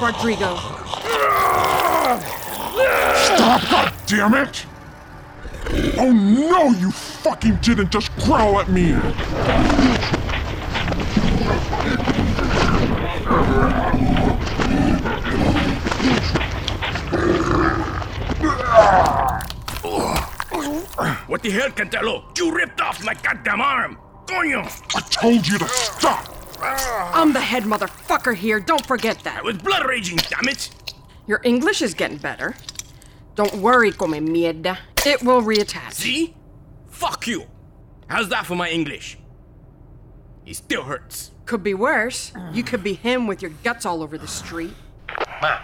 Stop, Rodrigo. Stop, God damn it! Oh no, you fucking didn't just growl at me! What the hell, Cantello? You ripped off my goddamn arm! Coño! I told you to stop! I'm the head motherfucker here, don't forget I that. was blood raging, damn it! Your English is getting better. Don't worry, come mierda. It will reattach. See? Fuck you! How's that for my English? It still hurts. Could be worse. You could be him with your guts all over the street. Ma'am,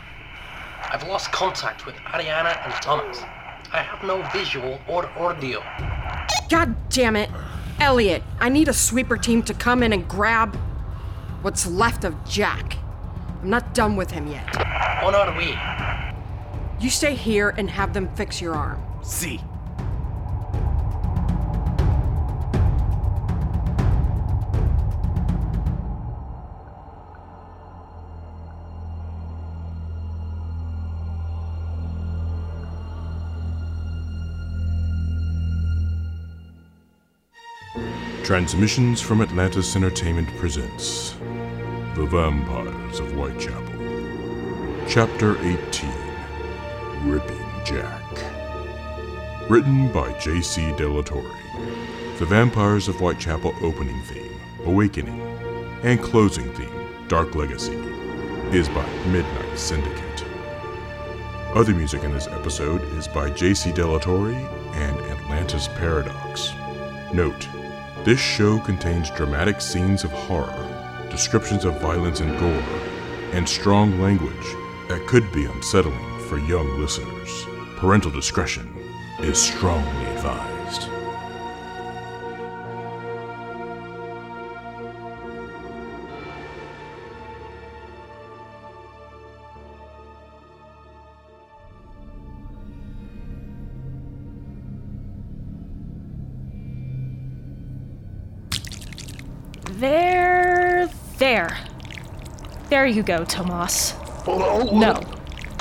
I've lost contact with Ariana and Thomas. I have no visual or audio. God damn it. Elliot, I need a sweeper team to come in and grab what's left of Jack. I'm not done with him yet. On our way. You stay here and have them fix your arm. See? Transmissions from Atlantis Entertainment presents The Vampires of Whitechapel. Chapter 18 Ripping Jack. Written by J.C. Delatorre. The Vampires of Whitechapel opening theme, Awakening, and closing theme, Dark Legacy, is by Midnight Syndicate. Other music in this episode is by J.C. Delatorre and Atlantis Paradox. Note, this show contains dramatic scenes of horror, descriptions of violence and gore, and strong language that could be unsettling for young listeners. Parental discretion is strongly advised. There you go, Tomas. No.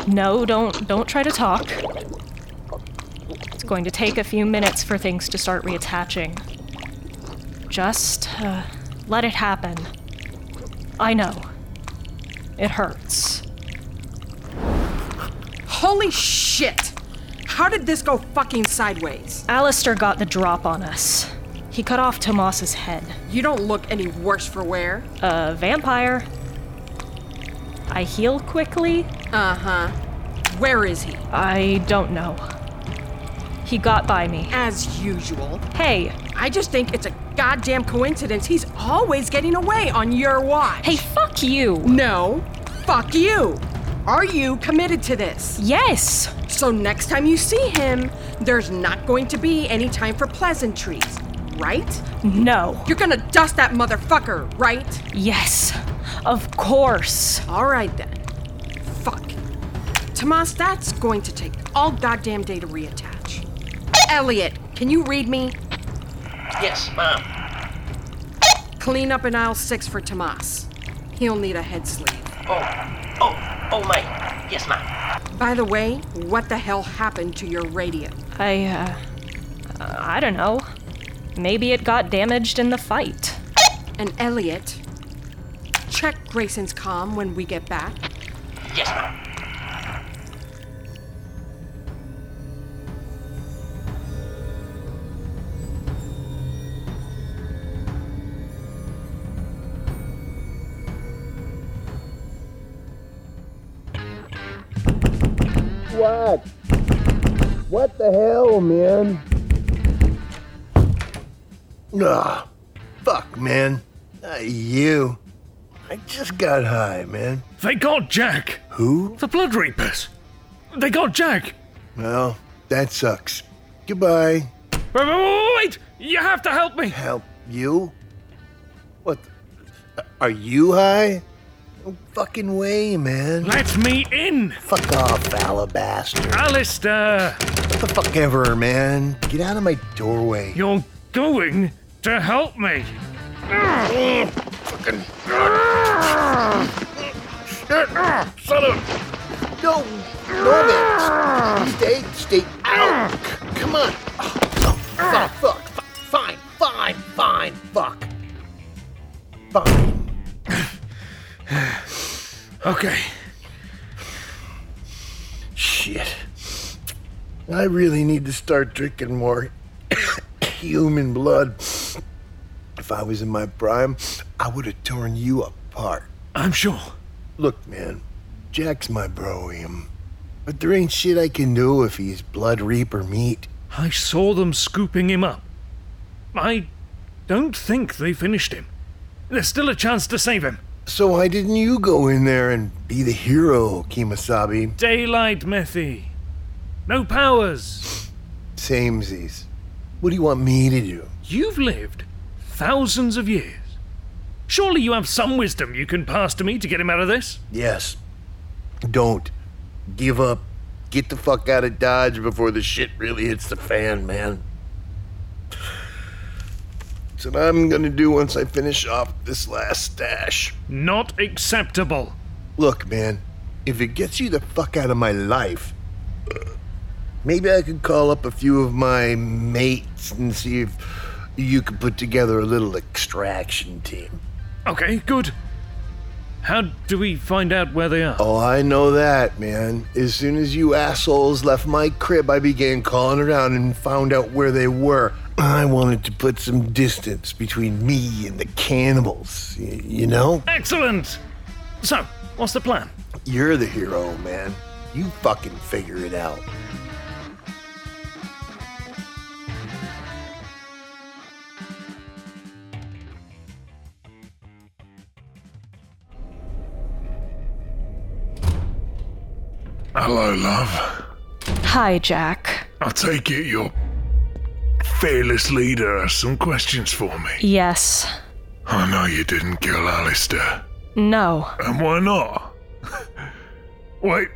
No, don't don't try to talk. It's going to take a few minutes for things to start reattaching. Just uh, let it happen. I know. It hurts. Holy shit! How did this go fucking sideways? Alistair got the drop on us. He cut off Tomas's head. You don't look any worse for wear. A vampire. I heal quickly. Uh huh. Where is he? I don't know. He got by me. As usual. Hey, I just think it's a goddamn coincidence he's always getting away on your watch. hey, fuck you. No. Fuck you. Are you committed to this? Yes. So next time you see him, there's not going to be any time for pleasantries, right? No. You're gonna dust that motherfucker, right? Yes. Of course. All right then. Fuck. Tomas, that's going to take all goddamn day to reattach. Elliot, can you read me? Yes, ma'am. Clean up in aisle six for Tomas. He'll need a head sleeve. Oh, oh, oh, my. Yes, ma'am. By the way, what the hell happened to your radio? I, uh, uh, I don't know. Maybe it got damaged in the fight. And Elliot, check Grayson's comm when we get back. Yes, ma'am. What? What the hell, man? Ah, fuck, man. Not you. I just got high, man. They got Jack! Who? The Blood Reapers! They got Jack! Well, that sucks. Goodbye. Wait, wait, wait! You have to help me! Help you? What? Are you high? No fucking way, man. Let me in! Fuck off, alabaster. Alistair! What the fuck ever, man. Get out of my doorway. You're going to help me! Son of... No, no, man. Stay, stay out. Come on. Oh, fuck, fuck. Fine, fine, fine, fuck. Fine. Okay. Shit. I really need to start drinking more human blood. If I was in my prime, I would have torn you apart. I'm sure. Look, man, Jack's my bro, him. But there ain't shit I can do if he's Blood Reaper meat. I saw them scooping him up. I don't think they finished him. There's still a chance to save him. So why didn't you go in there and be the hero, Kemosabe? Daylight, Methy. No powers. Samesies. What do you want me to do? You've lived thousands of years. Surely you have some wisdom you can pass to me to get him out of this? Yes. Don't. Give up. Get the fuck out of Dodge before the shit really hits the fan, man. That's what I'm gonna do once I finish off this last stash. Not acceptable. Look, man, if it gets you the fuck out of my life, maybe I could call up a few of my mates and see if you could put together a little extraction team. Okay, good. How do we find out where they are? Oh, I know that, man. As soon as you assholes left my crib, I began calling around and found out where they were. I wanted to put some distance between me and the cannibals, y- you know? Excellent! So, what's the plan? You're the hero, man. You fucking figure it out. Hello, love. Hi, Jack. I take it your fearless leader has some questions for me. Yes. I know you didn't kill Alistair. No. And why not? Wait.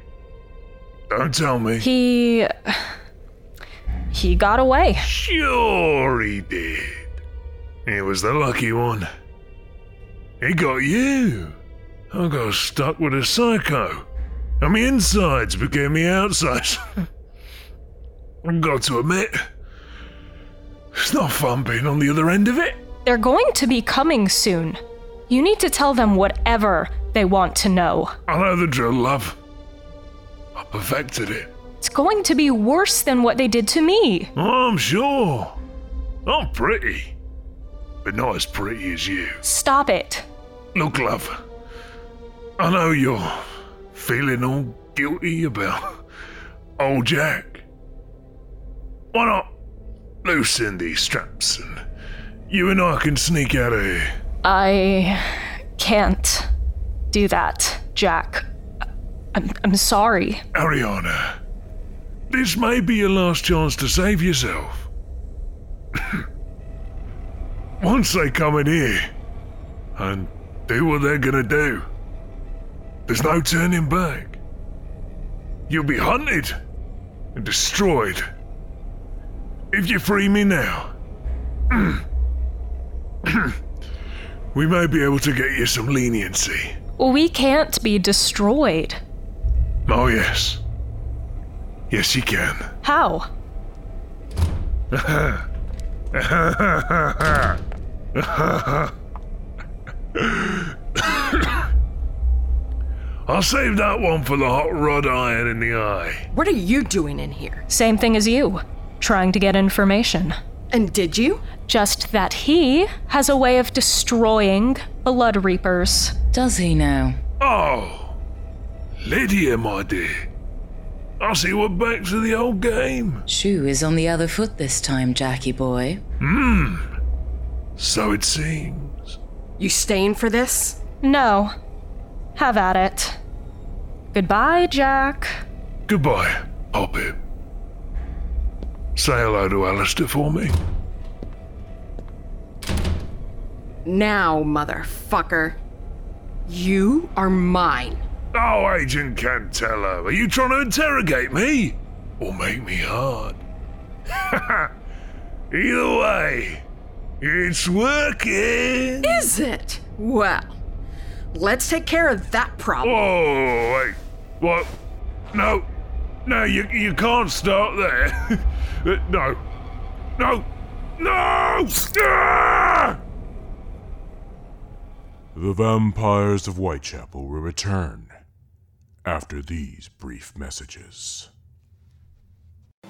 Don't tell me. He. He got away. Sure he did. He was the lucky one. He got you. I got stuck with a psycho. And my insides became my outsides. I've got to admit, it's not fun being on the other end of it. They're going to be coming soon. You need to tell them whatever they want to know. I know the drill, love. I perfected it. It's going to be worse than what they did to me. Oh, I'm sure. I'm pretty. But not as pretty as you. Stop it. Look, love. I know you're feeling all guilty about old Jack. Why not loosen these straps and you and I can sneak out of here? I can't do that, Jack. I'm, I'm sorry. Ariana, this may be your last chance to save yourself. Once they come in here and do what they're gonna do, there's no turning back. You'll be hunted and destroyed. If you free me now, we may be able to get you some leniency. We can't be destroyed. Oh, yes. Yes, you can. How? I'll save that one for the hot rod iron in the eye. What are you doing in here? Same thing as you. Trying to get information. And did you? Just that he has a way of destroying Blood Reapers. Does he now? Oh, Lydia, my dear. I see we're back to the old game. Shoe is on the other foot this time, Jackie boy. Hmm. So it seems. You staying for this? No. Have at it. Goodbye, Jack. Goodbye, Hobbit. Say hello to Alistair for me. Now, motherfucker. You are mine. Oh, Agent Cantello, are you trying to interrogate me? Or make me hard? Either way, it's working. Is it? Well, Let's take care of that problem. Oh, wait. What? No. No, you, you can't start there. Uh, no. No. No! Ah! The vampires of Whitechapel will return after these brief messages.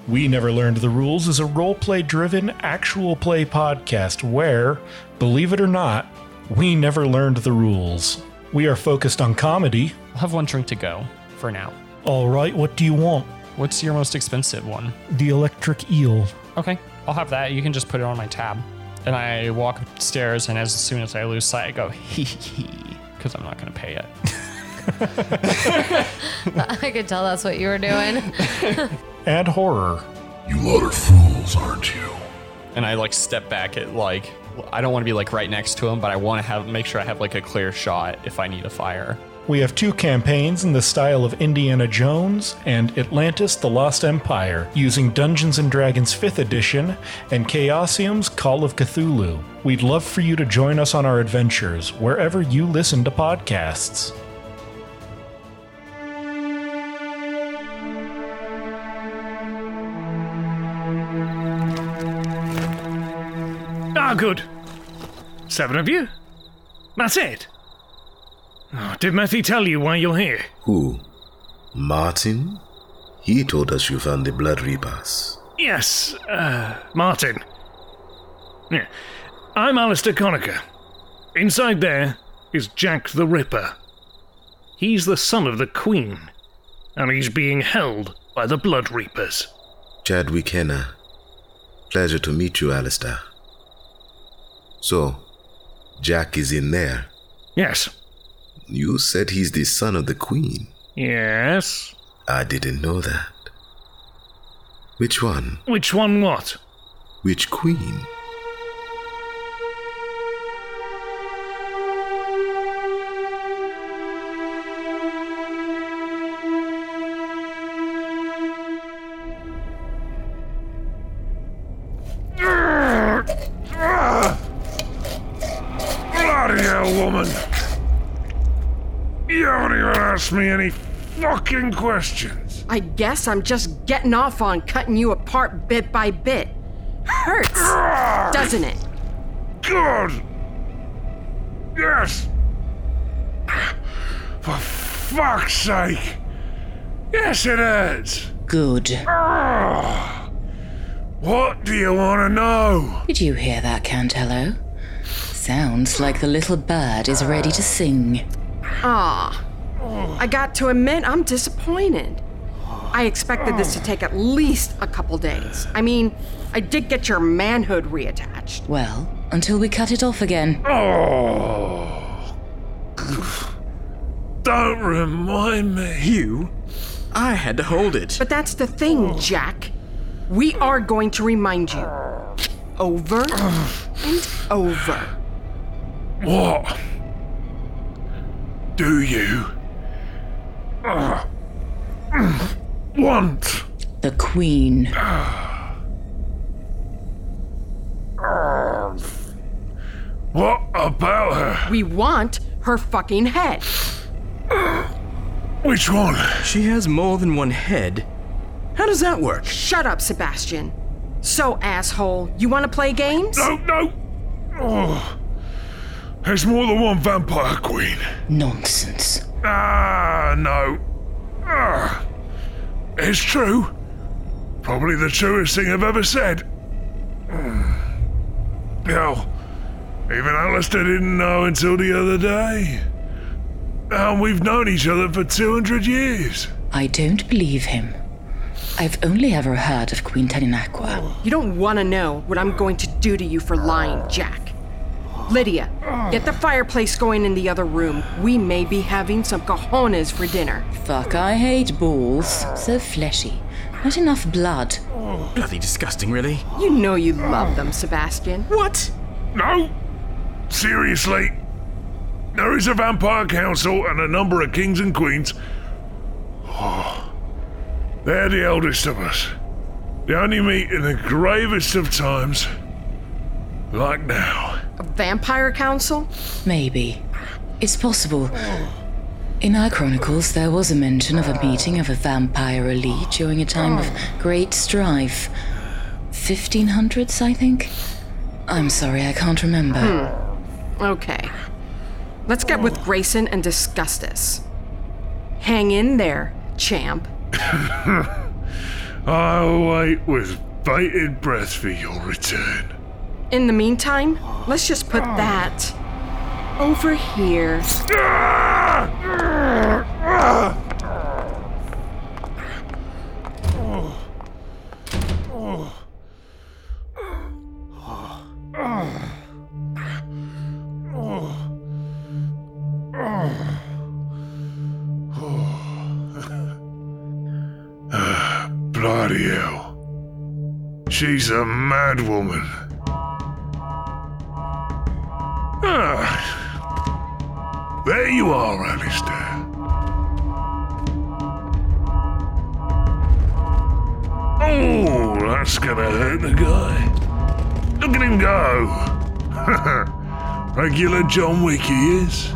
We Never Learned the Rules is a roleplay driven actual play podcast where, believe it or not, we never learned the rules. We are focused on comedy. I'll have one drink to go for now. All right, what do you want? What's your most expensive one? The electric eel. Okay, I'll have that. You can just put it on my tab. And I walk upstairs, and as soon as I lose sight, I go hee hee hee, because I'm not going to pay it. I could tell that's what you were doing. And horror. You lot are fools, aren't you? And I like step back at like I don't want to be like right next to him, but I want to have make sure I have like a clear shot if I need a fire. We have two campaigns in the style of Indiana Jones and Atlantis the Lost Empire, using Dungeons and Dragons 5th edition and Chaosium's Call of Cthulhu. We'd love for you to join us on our adventures wherever you listen to podcasts. Ah, good. Seven of you? That's it. Oh, did Matthew tell you why you're here? Who? Martin? He told us you found the Blood Reapers. Yes, uh, Martin. Yeah. I'm Alistair Conacher. Inside there is Jack the Ripper. He's the son of the Queen, and he's being held by the Blood Reapers. Chadwick Henna. Pleasure to meet you, Alistair. So, Jack is in there. Yes. You said he's the son of the Queen. Yes. I didn't know that. Which one? Which one what? Which Queen? Haven't even asked me any fucking questions. I guess I'm just getting off on cutting you apart bit by bit. Hurts, doesn't it? Good. Yes! For fuck's sake! Yes, it hurts! Good. Ah. What do you want to know? Did you hear that, Cantello? Sounds like the little bird is ready to sing. Ah, I got to admit, I'm disappointed. I expected this to take at least a couple days. I mean, I did get your manhood reattached. Well, until we cut it off again. Oh. Don't remind me. You? I had to hold it. But that's the thing, Jack. We are going to remind you. Over and over. What? Do you uh, want? The Queen. What about her? We want her fucking head. Which one? She has more than one head. How does that work? Shut up, Sebastian. So, asshole, you want to play games? No, no. Oh. There's more than one vampire queen. Nonsense. Ah, no. Ah. It's true. Probably the truest thing I've ever said. Hell, even Alistair didn't know until the other day. And we've known each other for 200 years. I don't believe him. I've only ever heard of Queen Taninaqua. You don't want to know what I'm going to do to you for lying, Jack. Lydia, get the fireplace going in the other room. We may be having some cojones for dinner. Fuck, I hate balls. So fleshy. Not enough blood. Oh, bloody disgusting, really. You know you love them, Sebastian. What? No. Seriously. There is a vampire council and a number of kings and queens. Oh, they're the eldest of us. They only meet in the gravest of times. Like now. A vampire council? Maybe. It's possible. In our chronicles, there was a mention of a meeting of a vampire elite during a time of great strife. 1500s, I think? I'm sorry, I can't remember. Hmm. Okay. Let's get with Grayson and discuss this. Hang in there, champ. I'll wait with bated breath for your return. In the meantime, let's just put that over here. Bloody hell. She's a mad woman. Ah. There you are, Alistair. Oh, that's gonna hurt the guy. Look at him go. Regular John Wick he is.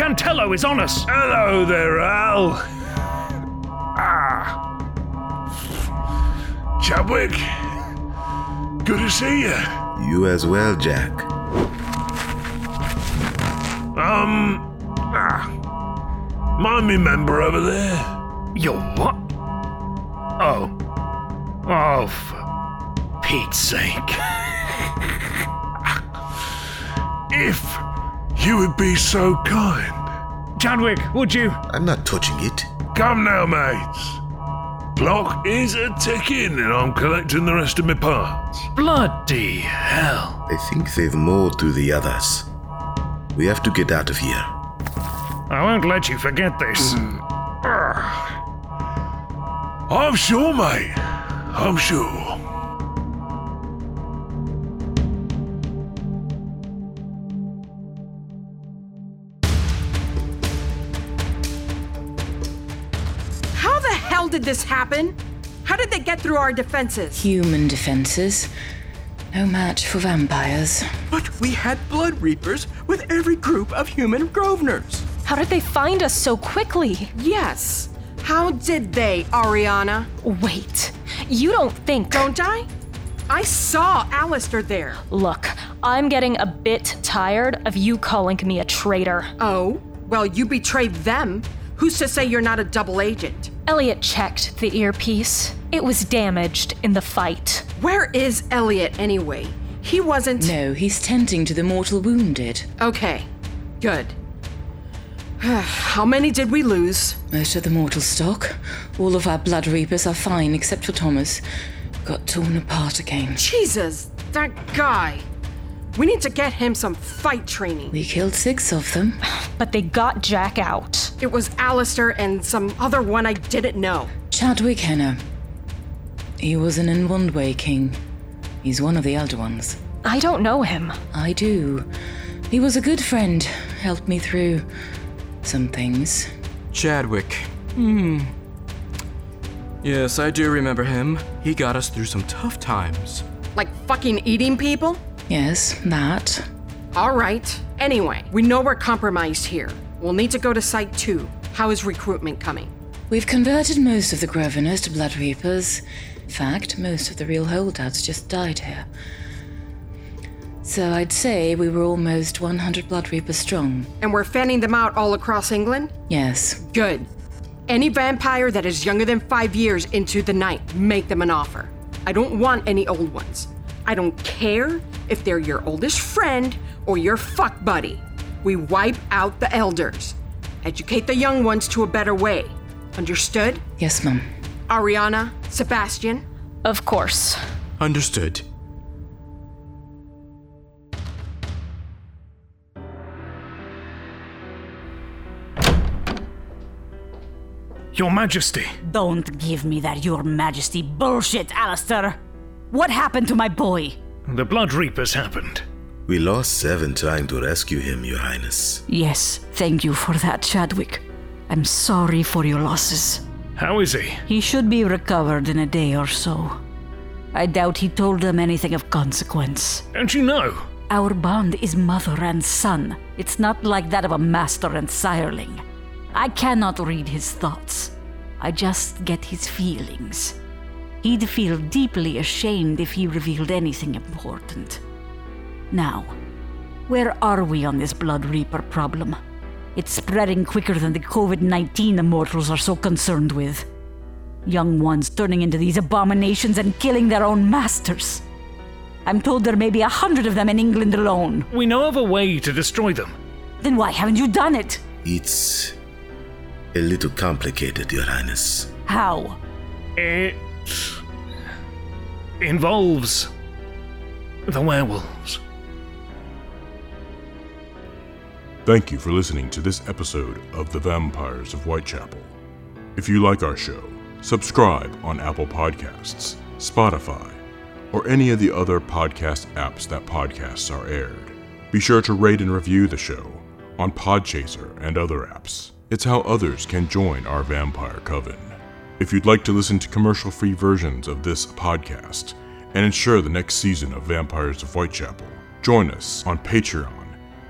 Cantello is on us! Hello there, Al. Ah. Chadwick. Good to see you. You as well, Jack. Um. Ah. Mind me member over there? Your what? Oh. Oh, for Pete's sake. If you would be so kind. Chadwick, would you? I'm not touching it. Come now, mates. Clock is a ticking, and I'm collecting the rest of my parts. Bloody hell. I think they've mowed through the others. We have to get out of here. I won't let you forget this. Mm. I'm sure, mate. I'm sure. Hell did this happen? How did they get through our defenses? Human defenses. No match for vampires. But we had Blood Reapers with every group of human Groveners. How did they find us so quickly? Yes. How did they, Ariana? Wait, you don't think. Don't I? I saw Alistair there. Look, I'm getting a bit tired of you calling me a traitor. Oh, well, you betrayed them. Who's to say you're not a double agent? Elliot checked the earpiece. It was damaged in the fight. Where is Elliot anyway? He wasn't. No, he's tending to the mortal wounded. Okay, good. How many did we lose? Most of the mortal stock. All of our blood reapers are fine except for Thomas. Got torn apart again. Jesus, that guy. We need to get him some fight training. We killed six of them. But they got Jack out. It was Alistair and some other one I didn't know. Chadwick Henner. He was an Nwandwe king. He's one of the elder ones. I don't know him. I do. He was a good friend. Helped me through some things. Chadwick. Hmm. Yes, I do remember him. He got us through some tough times. Like fucking eating people? Yes, that. All right. Anyway, we know we're compromised here. We'll need to go to Site 2. How is recruitment coming? We've converted most of the Groveners to Blood Reapers. In fact, most of the real holdouts just died here. So I'd say we were almost 100 Blood Reapers strong. And we're fanning them out all across England? Yes. Good. Any vampire that is younger than five years into the night, make them an offer. I don't want any old ones. I don't care if they're your oldest friend or your fuck buddy. We wipe out the elders. Educate the young ones to a better way. Understood? Yes, Mum. Ariana, Sebastian? Of course. Understood. Your Majesty. Don't give me that Your Majesty bullshit, Alistair. What happened to my boy? The Blood Reapers happened. We lost seven trying to rescue him, Your Highness. Yes, thank you for that, Chadwick. I'm sorry for your losses. How is he? He should be recovered in a day or so. I doubt he told them anything of consequence. Don't you know? Our bond is mother and son. It's not like that of a master and sireling. I cannot read his thoughts. I just get his feelings. He'd feel deeply ashamed if he revealed anything important. Now, where are we on this Blood Reaper problem? It's spreading quicker than the COVID 19 immortals are so concerned with. Young ones turning into these abominations and killing their own masters. I'm told there may be a hundred of them in England alone. We know of a way to destroy them. Then why haven't you done it? It's a little complicated, Your Highness. How? It involves the werewolves. Thank you for listening to this episode of The Vampires of Whitechapel. If you like our show, subscribe on Apple Podcasts, Spotify, or any of the other podcast apps that podcasts are aired. Be sure to rate and review the show on Podchaser and other apps. It's how others can join our vampire coven. If you'd like to listen to commercial free versions of this podcast and ensure the next season of Vampires of Whitechapel, join us on Patreon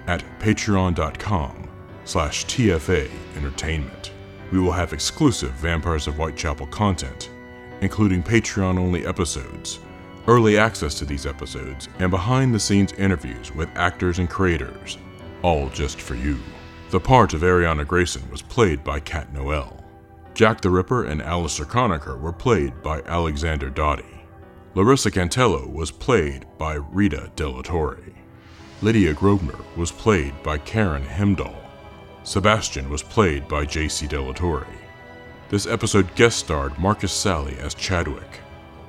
at patreon.com slash TFA Entertainment. We will have exclusive Vampires of Whitechapel content, including Patreon only episodes, early access to these episodes, and behind the scenes interviews with actors and creators, all just for you. The part of Ariana Grayson was played by Kat Noel. Jack the Ripper and Alistair Conacher were played by Alexander Dottie. Larissa Cantello was played by Rita Delatorre. Lydia Grosvenor was played by Karen Hemdahl. Sebastian was played by J.C. Delatorre. This episode guest starred Marcus Sally as Chadwick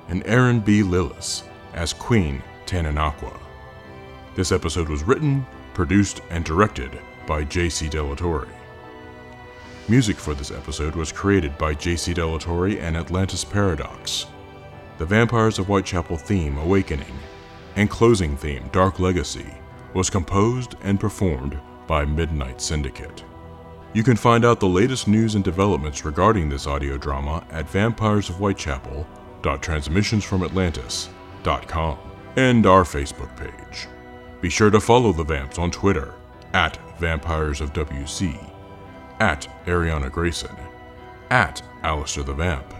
and Aaron B. Lillis as Queen Tananaqua. This episode was written, produced, and directed by J.C. Delatorre. Music for this episode was created by J.C. Delatorre and Atlantis Paradox. The Vampires of Whitechapel theme, Awakening, and closing theme, Dark Legacy, was composed and performed by Midnight Syndicate. You can find out the latest news and developments regarding this audio drama at vampiresofwhitechapel.transmissionsfromatlantis.com and our Facebook page. Be sure to follow the Vamps on Twitter at Vampires of WC, at Ariana Grayson, at Alistair the Vamp,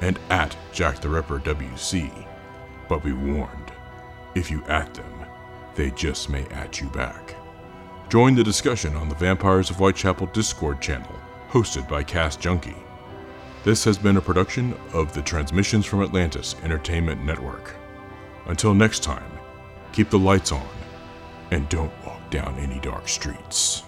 and at Jack the Ripper WC. But be warned, if you at them, they just may at you back. Join the discussion on the Vampires of Whitechapel Discord channel, hosted by Cast Junkie. This has been a production of the Transmissions from Atlantis Entertainment Network. Until next time, keep the lights on and don't walk down any dark streets.